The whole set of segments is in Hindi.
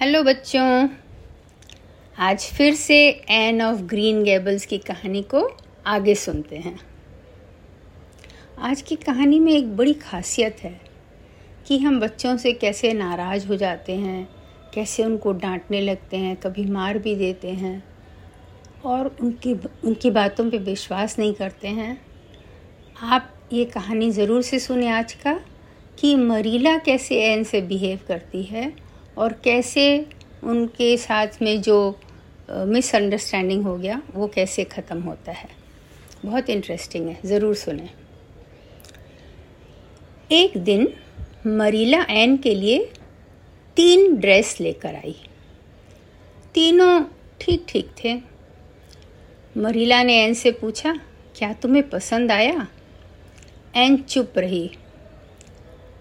हेलो बच्चों। आज फिर से एन ऑफ़ ग्रीन गेबल्स की कहानी को आगे सुनते हैं। आज की कहानी में एक बड़ी खासियत है कि हम बच्चों से कैसे नाराज़ हो जाते हैं, कैसे उनको डांटने लगते हैं, कभी मार भी देते हैं और उनकी उनकी बातों पे विश्वास नहीं करते हैं। आप ये कहानी ज़रूर से सुने आज का कि मरीला कैसे एन से बिहेव करती है और कैसे उनके साथ में जो मिसअंडरस्टैंडिंग हो गया, वो कैसे ख़त्म होता है। बहुत इंटरेस्टिंग है, ज़रूर सुने। एक दिन मरीला एन के लिए तीन ड्रेस लेकर आई। तीनों ठीक ठीक थे। मरीला ने एन से पूछा, क्या तुम्हें पसंद आया? एन चुप रही।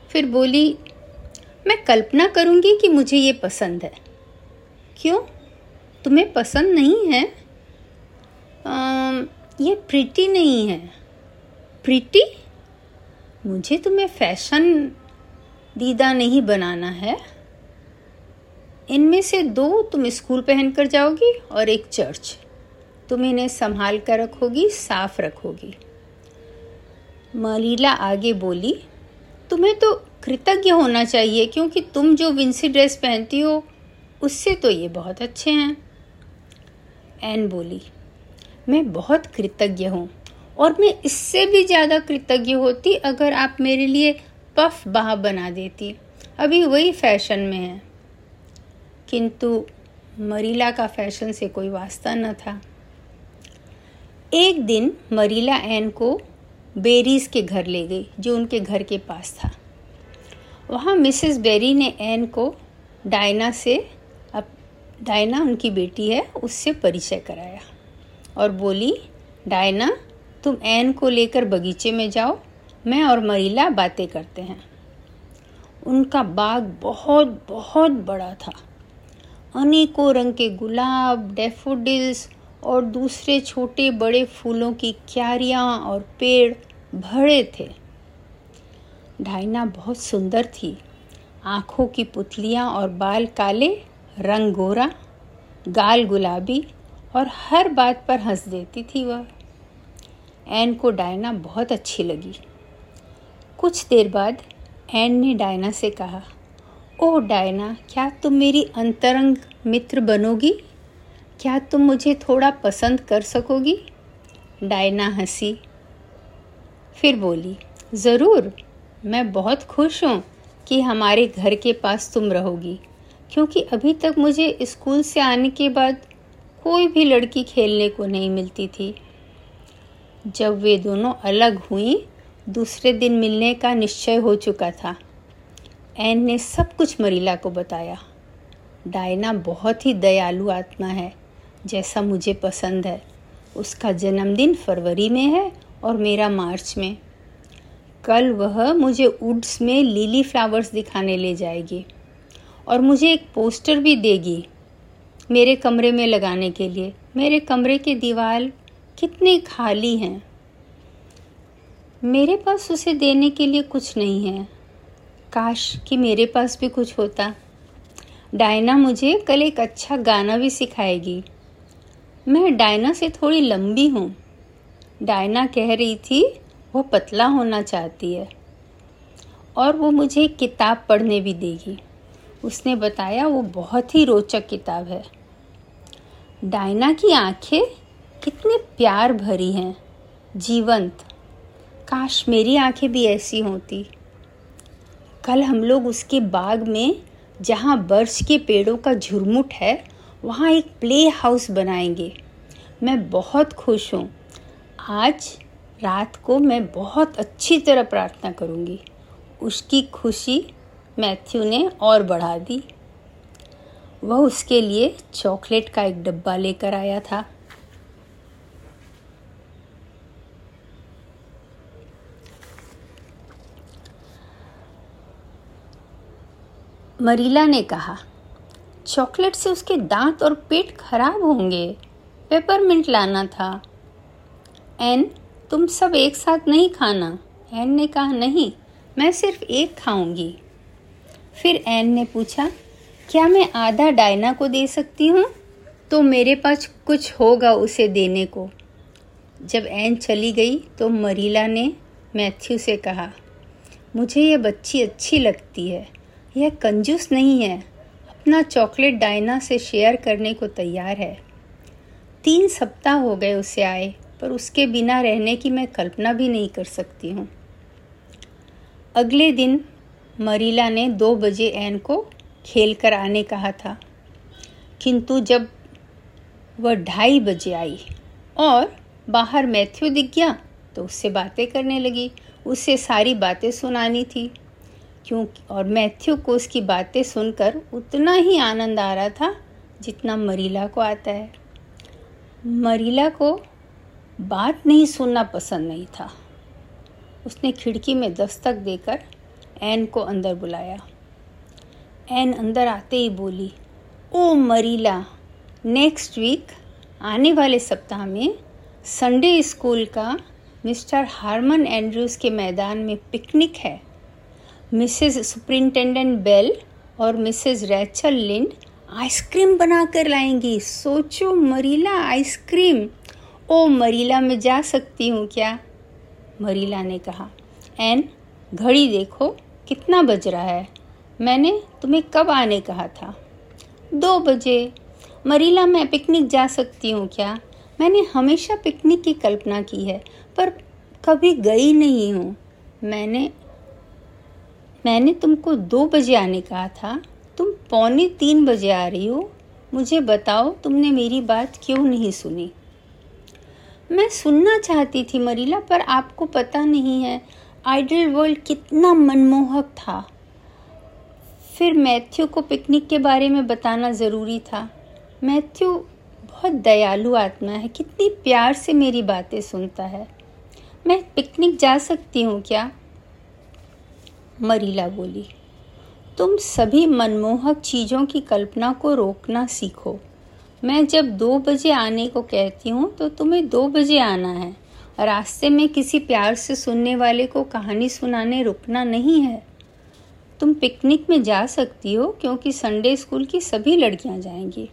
फिर बोली मैं कल्पना करूँगी कि मुझे ये पसंद है। क्यों? तुम्हें पसंद नहीं है? आ, ये प्रीटी नहीं है। प्रीटी मुझे तुम्हें फ़ैशन दीदा नहीं बनाना है। इनमें से दो तुम स्कूल पहन कर जाओगी और एक चर्च। तुम इन्हें संभाल कर रखोगी साफ़ रखोगी। मलीला आगे बोली तुम्हें तो कृतज्ञ होना चाहिए, क्योंकि तुम जो विंसी ड्रेस पहनती हो, उससे तो ये बहुत अच्छे हैं। एन बोली, मैं बहुत कृतज्ञ हूँ, और मैं इससे भी ज़्यादा कृतज्ञ होती अगर आप मेरे लिए पफ बाह बना देती। अभी वही फ़ैशन में है। किंतु मरीला का फ़ैशन से कोई वास्ता न था। एक दिन मरीला एन को बेरीज के घर ले गई, जो उनके घर के पास था। वहाँ मिसेस बेरी ने एन को डायना से अब डायना उनकी बेटी है, उससे परिचय कराया और बोली, डायना, तुम एन को लेकर बगीचे में जाओ, मैं और मरीला बातें करते हैं। उनका बाग बहुत बहुत बड़ा था। अनेकों रंग के गुलाब, डेफोडिल्स और दूसरे छोटे बड़े फूलों की क्यारियाँ और पेड़ भरे थे। डायना बहुत सुंदर थी। आँखों की पुतलियाँ और बाल काले, रंग गोरा, गाल गुलाबी और हर बात पर हंस देती थी वह। एन को डायना बहुत अच्छी लगी। कुछ देर बाद एन ने डायना से कहा ओह डायना, क्या तुम मेरी अंतरंग मित्र बनोगी? क्या तुम मुझे थोड़ा पसंद कर सकोगी? डायना हँसी, फिर बोली, ज़रूर। मैं बहुत खुश हूँ कि हमारे घर के पास तुम रहोगी, क्योंकि अभी तक मुझे स्कूल से आने के बाद कोई भी लड़की खेलने को नहीं मिलती थी। जब वे दोनों अलग हुई, दूसरे दिन मिलने का निश्चय हो चुका था। एन ने सब कुछ मरीला को बताया। डायना बहुत ही दयालु आत्मा है, जैसा मुझे पसंद है। उसका जन्मदिन फरवरी में है और मेरा मार्च में। कल वह मुझे वुड्स में लिली फ्लावर्स दिखाने ले जाएगी और मुझे एक पोस्टर भी देगी मेरे कमरे में लगाने के लिए। मेरे कमरे के दीवार कितने खाली हैं। मेरे पास उसे देने के लिए कुछ नहीं है। काश कि मेरे पास भी कुछ होता। डायना मुझे कल एक अच्छा गाना भी सिखाएगी। मैं डायना से थोड़ी लंबी हूँ। डायना कह रही थी वो पतला होना चाहती है। और वो मुझे किताब पढ़ने भी देगी। उसने बताया, वो बहुत ही रोचक किताब है। डायना की आँखें कितने प्यार भरी हैं। जीवंत। काश मेरी आँखें भी ऐसी होती। कल हम लोग उसके बाग में, जहाँ बर्च के पेड़ों का झुरमुट है, वहाँ एक प्ले हाउस बनाएँगे। मैं बहुत खुश हूँ। आज रात को मैं बहुत अच्छी तरह प्रार्थना करूँगी। उसकी खुशी मैथ्यू ने और बढ़ा दी। वह उसके लिए चॉकलेट का एक डब्बा लेकर आया था। मरीला ने कहा, चॉकलेट से उसके दांत और पेट खराब होंगे। पेपरमिंट लाना था। एन तुम सब एक साथ नहीं खाना। एन ने कहा, नहीं, मैं सिर्फ़ एक खाऊँगी। फिर एन ने पूछा, क्या मैं आधा डायना को दे सकती हूँ? तो मेरे पास कुछ होगा उसे देने को। जब एन चली गई तो मरीला ने मैथ्यू से कहा, मुझे ये बच्ची अच्छी लगती है। यह कंजूस नहीं है। अपना चॉकलेट डायना से शेयर करने को तैयार है। तीन सप्ताह हो गए उसे आए। पर उसके बिना रहने की मैं कल्पना भी नहीं कर सकती हूँ। अगले दिन मरीला ने दो बजे एन को खेल कर आने कहा था। किंतु जब वह ढाई बजे आई और बाहर मैथ्यू दिख गया तो उससे बातें करने लगी। उससे सारी बातें सुनानी थी। क्योंकि और मैथ्यू को उसकी बातें सुनकर उतना ही आनंद आ रहा था जितना मरीला को आता है। मरीला को बात नहीं सुनना पसंद नहीं था। उसने खिड़की में दस्तक देकर एन को अंदर बुलाया। एन अंदर आते ही बोली, ओ मरीला नेक्स्ट वीक आने वाले सप्ताह में संडे स्कूल का मिस्टर हारमन एंड्रूज के मैदान में पिकनिक है। मिसेस सुप्रिंटेंडेंट बेल और Mrs Rachel Lynde ice cream बना कर लाएँगी। सोचो मरीला, आइसक्रीम ओ, मरीला, मैं जा सकती हूँ क्या? मरीला ने कहा, एन, घड़ी देखो, कितना बज रहा है? मैंने तुम्हें कब आने कहा था? दो बजे। मरीला, मैं पिकनिक जा सकती हूँ क्या? मैंने हमेशा पिकनिक की कल्पना की है, पर कभी गई नहीं हूँ। मैंने मैंने तुमको दो बजे आने कहा था। तुम पौने तीन बजे आ रही हो। मुझे बताओ, तुमने मेरी बात क्यों नहीं सुनी? मैं सुनना चाहती थी मरीला, पर आपको पता नहीं है, आइडल वर्ल्ड कितना मनमोहक था। फिर मैथ्यू को पिकनिक के बारे में बताना ज़रूरी था। मैथ्यू बहुत दयालु आत्मा है, कितनी प्यार से मेरी बातें सुनता है। मैं पिकनिक जा सकती हूँ क्या? मरीला बोली, तुम सभी मनमोहक चीज़ों की कल्पना को रोकना सीखो। मैं जब दो बजे आने को कहती हूँ तो तुम्हें दो बजे आना है। रास्ते में किसी प्यार से सुनने वाले को कहानी सुनाने रुकना नहीं है। तुम पिकनिक में जा सकती हो, क्योंकि संडे स्कूल की सभी लड़कियाँ जाएँगी।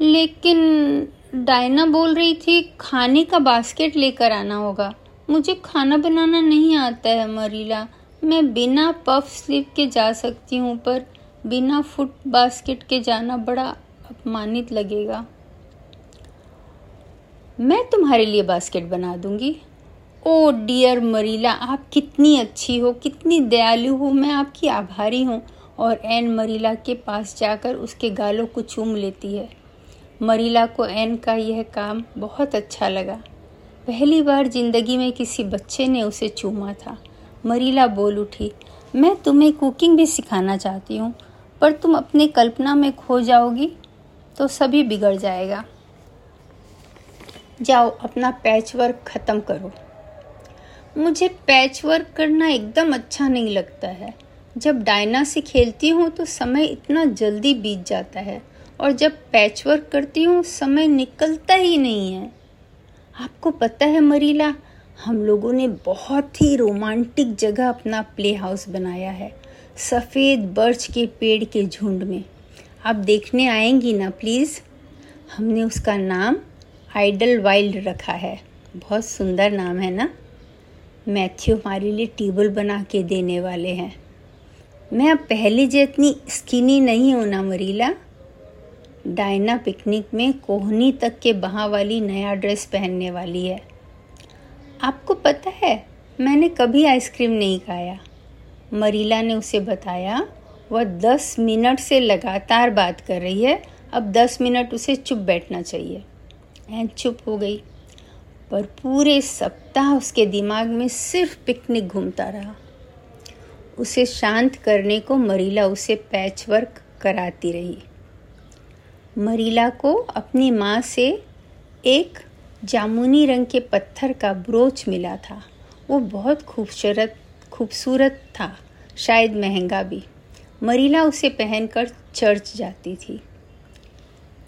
लेकिन डायना बोल रही थी, खाने का बास्केट लेकर आना होगा। मुझे खाना बनाना नहीं आता है, मरीला। मैं बिना पफ स्लिप के जा सकती हूँ, पर बिना फुट बास्केट के जाना बड़ा अपमानित लगेगा। मैं तुम्हारे लिए बास्केट बना दूँगी। ओ डियर मरीला, आप कितनी अच्छी हो, कितनी दयालु हो, मैं आपकी आभारी हूँ। और एन मरीला के पास जाकर उसके गालों को चूम लेती है। मरीला को एन का यह काम बहुत अच्छा लगा। पहली बार ज़िंदगी में किसी बच्चे ने उसे चूमा था। मरीला बोल उठी, मैं तुम्हें कुकिंग भी सिखाना चाहती हूँ, पर तुम अपने कल्पना में खो जाओगी। तो सभी बिगड़ जाएगा। जाओ, अपना पैच वर्क ख़त्म करो। मुझे पैच वर्क करना एकदम अच्छा नहीं लगता है। जब डायना से खेलती हूँ तो समय इतना जल्दी बीत जाता है और जब पैच वर्क करती हूँ, समय निकलता ही नहीं है। आपको पता है मरीला, हम लोगों ने बहुत ही रोमांटिक जगह अपना प्ले हाउस बनाया है। सफ़ेद बर्च के पेड़ के झुंड में। आप देखने आएँगी ना प्लीज़ हमने उसका नाम आइडल वाइल्ड रखा है। बहुत सुंदर नाम है ना? मैथ्यू हमारे लिए टेबल बना के देने वाले हैं। मैं अब पहले जितनी स्किनी नहीं हूँ ना, मरीला। डायना पिकनिक में कोहनी तक के बहा वाली नया ड्रेस पहनने वाली है। आपको पता है, मैंने कभी आइसक्रीम नहीं खाया। मरीला ने उसे बताया वह दस मिनट से लगातार बात कर रही है। अब दस मिनट उसे चुप बैठना चाहिए। एंड चुप हो गई। पर पूरे सप्ताह उसके दिमाग में सिर्फ़ पिकनिक घूमता रहा। उसे शांत करने को मरीला उसे पैच वर्क कराती रही। मरीला को अपनी माँ से एक जामुनी रंग के पत्थर का ब्रोच मिला था। वो बहुत खूबसूरत खूबसूरत था, शायद महँगा भी। मरीला उसे पहनकर चर्च जाती थी।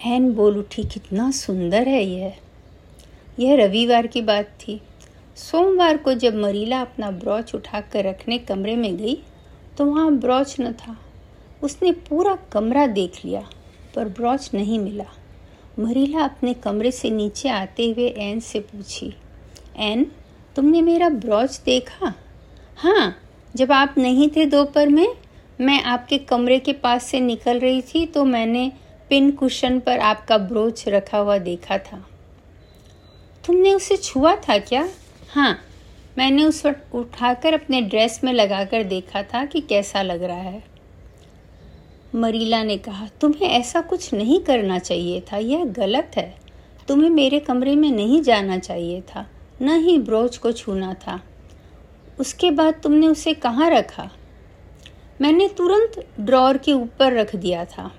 एन बोल उठी, कितना सुंदर है यह। यह रविवार की बात थी। सोमवार को जब मरीला अपना ब्रॉच उठाकर रखने कमरे में गई तो वहाँ ब्रॉच न था। उसने पूरा कमरा देख लिया, पर ब्रॉच नहीं मिला। मरीला अपने कमरे से नीचे आते हुए एन से पूछी, एन, तुमने मेरा ब्रॉच देखा? हाँ जब आप नहीं थे दोपहर में मैं आपके कमरे के पास से निकल रही थी तो मैंने पिन कुशन पर आपका ब्रोच रखा हुआ देखा था। तुमने उसे छुआ था क्या? हाँ मैंने उस वक्त उठाकर अपने ड्रेस में लगाकर देखा था कि कैसा लग रहा है। मरीला ने कहा, तुम्हें ऐसा कुछ नहीं करना चाहिए था, यह गलत है। तुम्हें मेरे कमरे में नहीं जाना चाहिए था, न ही ब्रोच को छूना था। उसके बाद तुमने उसे कहाँ रखा? मैंने तुरंत ड्रॉर के ऊपर रख दिया था।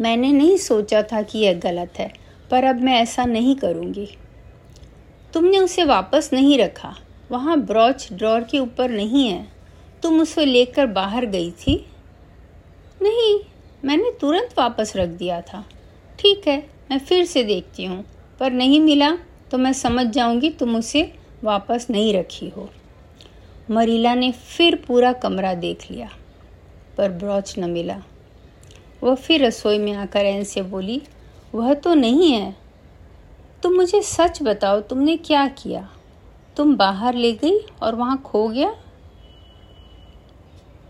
मैंने नहीं सोचा था कि यह गलत है, पर अब मैं ऐसा नहीं करूँगी। तुमने उसे वापस नहीं रखा। वहाँ ब्रॉच ड्रॉर के ऊपर नहीं है। तुम उसे लेकर बाहर गई थी? नहीं, मैंने तुरंत वापस रख दिया था। ठीक है, मैं फिर से देखती हूँ। पर नहीं मिला तो मैं समझ जाऊँगी तुम उसे वापस नहीं रखी हो। मरीला ने फिर पूरा कमरा देख लिया, पर ब्रॉच न मिला। वह फिर रसोई में आकर एन से बोली, वह तो नहीं है। तुम मुझे सच बताओ, तुमने क्या किया? तुम बाहर ले गई और वहाँ खो गया?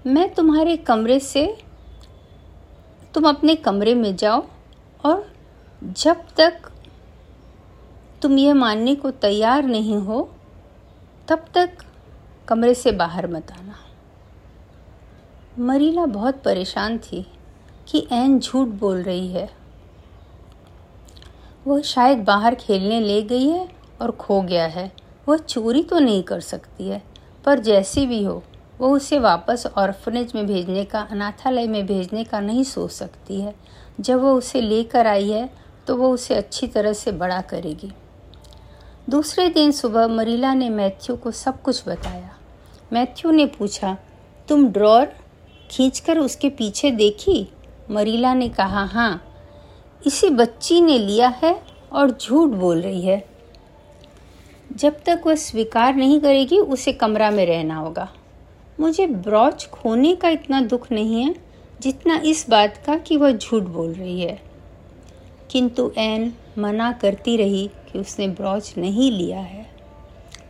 मैं तुम्हारे कमरे से, तुम अपने कमरे में जाओ और जब तक तुम यह मानने को तैयार नहीं हो, तब तक कमरे से बाहर मत आना। मरीला बहुत परेशान थी कि एन झूठ बोल रही है। वह शायद बाहर खेलने ले गई है और खो गया है। वह चोरी तो नहीं कर सकती है, पर जैसी भी हो, वो उसे वापस ऑर्फनेज में भेजने का, अनाथालय में भेजने का नहीं सोच सकती है। जब वो उसे लेकर आई है तो वो उसे अच्छी तरह से बड़ा करेगी। दूसरे दिन सुबह मरीला ने मैथ्यू को सब कुछ बताया। मैथ्यू ने पूछा, तुम ड्रॉर खींचकर उसके पीछे देखी? मरीला ने कहा हाँ इसी बच्ची ने लिया है और झूठ बोल रही है। जब तक वह स्वीकार नहीं करेगी, उसे कमरा में रहना होगा। मुझे ब्रॉच खोने का इतना दुख नहीं है, जितना इस बात का कि वह झूठ बोल रही है। किंतु एन मना करती रही कि उसने ब्रॉच नहीं लिया है।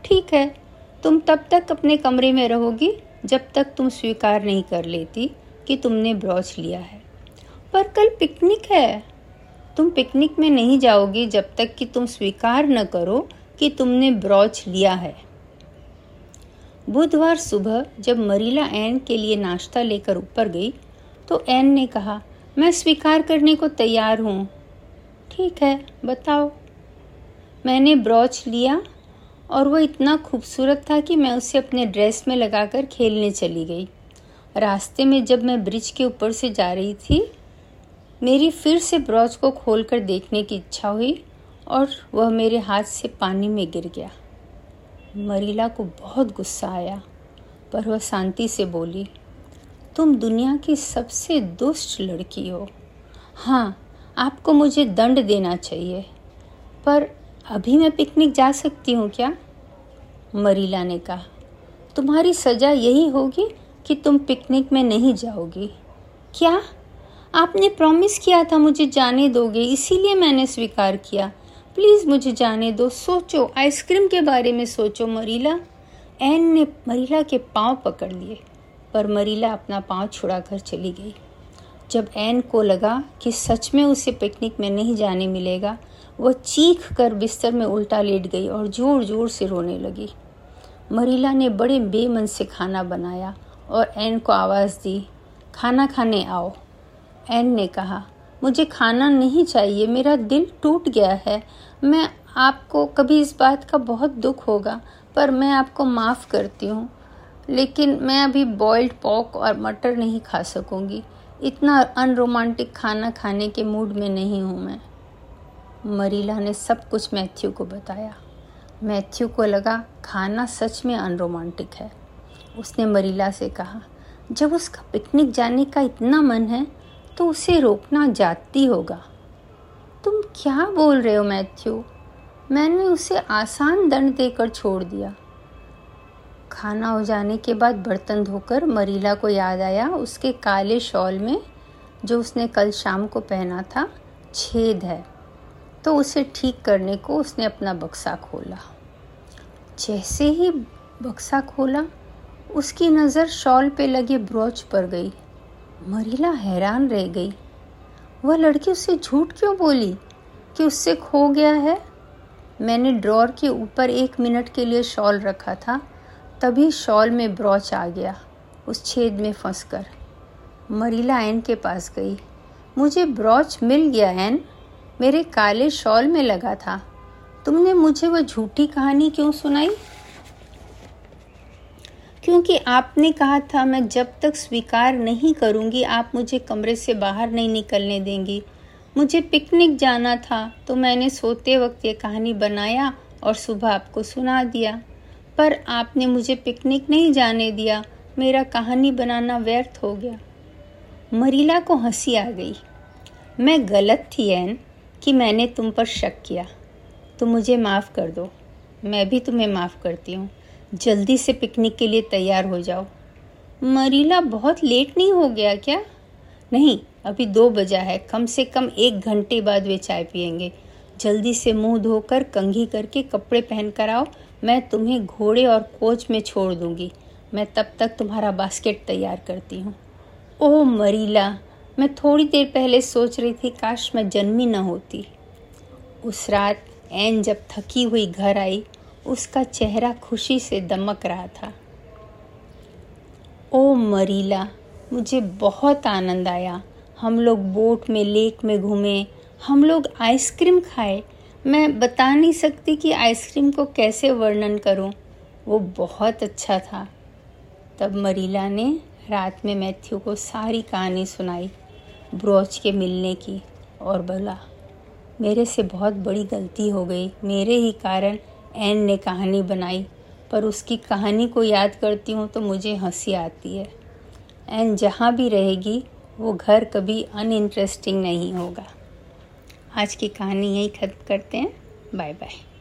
ठीक है तुम तब तक अपने कमरे में रहोगी जब तक तुम स्वीकार नहीं कर लेती कि तुमने ब्रॉच लिया है। पर कल पिकनिक है। तुम पिकनिक में नहीं जाओगी जब तक कि तुम स्वीकार न करो कि तुमने ब्रॉच लिया है। बुधवार सुबह जब मरीला एन के लिए नाश्ता लेकर ऊपर गई तो एन ने कहा, मैं स्वीकार करने को तैयार हूँ। ठीक है, बताओ। मैंने ब्रॉच लिया और वह इतना खूबसूरत था कि मैं उसे अपने ड्रेस में लगाकर खेलने चली गई। रास्ते में जब मैं ब्रिज के ऊपर से जा रही थी, मेरी फिर से ब्रॉच को खोलकर देखने की इच्छा हुई और वह मेरे हाथ से पानी में गिर गया। मरीला को बहुत गुस्सा आया, पर वह शांति से बोली, तुम दुनिया की सबसे दुष्ट लड़की हो। हाँ आपको मुझे दंड देना चाहिए, पर अभी मैं पिकनिक जा सकती हूँ क्या? मरीला ने कहा। तुम्हारी सज़ा यही होगी कि तुम पिकनिक में नहीं जाओगी। क्या? आपने प्रॉमिस किया था मुझे जाने दोगे, इसीलिए मैंने स्वीकार किया। प्लीज़ मुझे जाने दो। सोचो, आइसक्रीम के बारे में सोचो मरीला। एन ने मरीला के पाँव पकड़ लिए, पर मरीला अपना पाँव छुड़ाकर चली गई। जब एन को लगा कि सच में उसे पिकनिक में नहीं जाने मिलेगा वह चीख कर बिस्तर में उल्टा लेट गई और ज़ोर ज़ोर से रोने लगी। मरीला ने बड़े बेमन से खाना बनाया और एन को आवाज़ दी, खाना खाने आओ। एन ने कहा, मुझे खाना नहीं चाहिए, मेरा दिल टूट गया है। मैं आपको, कभी इस बात का बहुत दुख होगा, पर मैं आपको माफ़ करती हूँ, लेकिन मैं अभी बॉइल्ड पॉक और मटर नहीं खा सकूँगी। इतना अनरोमांटिक खाना खाने के मूड में नहीं हूँ मैं। मरीला ने सब कुछ मैथ्यू को बताया। मैथ्यू को लगा, खाना सच में अनरोमांटिक है। उसने मरीला से कहा, जब उसका पिकनिक जाने का इतना मन है तो उसे रोकना जाती होगा। तुम क्या बोल रहे हो मैथ्यू? मैंने उसे आसान दंड देकर छोड़ दिया। खाना हो जाने के बाद बर्तन धोकर मरीला को याद आया, उसके काले शॉल में, जो उसने कल शाम को पहना था, छेद है। तो उसे ठीक करने को उसने अपना बक्सा खोला। जैसे ही बक्सा खोला, उसकी नज़र शॉल पे लगे ब्रोच पर गई। मरीला हैरान रह गई। वह लड़की उससे झूठ क्यों बोली कि उससे खो गया है? मैंने ड्रॉर के ऊपर एक मिनट के लिए शॉल रखा था, तभी शॉल में ब्रॉच आ गया, उस छेद में फंस कर मरीला एन के पास गई। मुझे ब्रॉच मिल गया एन मेरे काले शॉल में लगा था। तुमने मुझे वह झूठी कहानी क्यों सुनाई? क्योंकि आपने कहा था, मैं जब तक स्वीकार नहीं करूँगी, आप मुझे कमरे से बाहर नहीं निकलने देंगी। मुझे पिकनिक जाना था तो मैंने सोते वक्त ये कहानी बनाया और सुबह आपको सुना दिया। पर आपने मुझे पिकनिक नहीं जाने दिया। मेरा कहानी बनाना व्यर्थ हो गया। मरीला को हँसी आ गई। मैं गलत थी, एन। कि मैंने तुम पर शक किया तो मुझे माफ़ कर दो। मैं भी तुम्हें माफ़ करती हूँ। जल्दी से पिकनिक के लिए तैयार हो जाओ। मरीला, बहुत लेट नहीं हो गया क्या? नहीं, अभी दो बजा है। कम से कम एक घंटे बाद वे चाय पियेंगे। जल्दी से मुँह धोकर, कंघी करके कपड़े पहन कर आओ। मैं तुम्हें घोड़े और कोच में छोड़ दूँगी। मैं तब तक तुम्हारा बास्केट तैयार करती हूँ। ओह, मरीला मैं थोड़ी देर पहले सोच रही थी, काश मैं जन्मी न होती। उस रात एन जब थकी हुई घर आई, उसका चेहरा खुशी से दमक रहा था। ओ मरीला, मुझे बहुत आनंद आया। हम लोग बोट में, लेक में घूमे, हम लोग आइसक्रीम खाए। मैं बता नहीं सकती कि आइसक्रीम को कैसे वर्णन करूँ। वो बहुत अच्छा था। तब मरीला ने रात में मैथ्यू को सारी कहानी सुनाई। ब्रोच के मिलने की और बोला, मेरे से बहुत बड़ी गलती हो गई। मेरे ही कारण एन ने कहानी बनाई, पर उसकी कहानी को याद करती हूँ तो मुझे हँसी आती है। एन जहाँ भी रहेगी, वो घर कभी अनइंटरेस्टिंग नहीं होगा। आज की कहानी यही ख़त्म करते हैं। Bye bye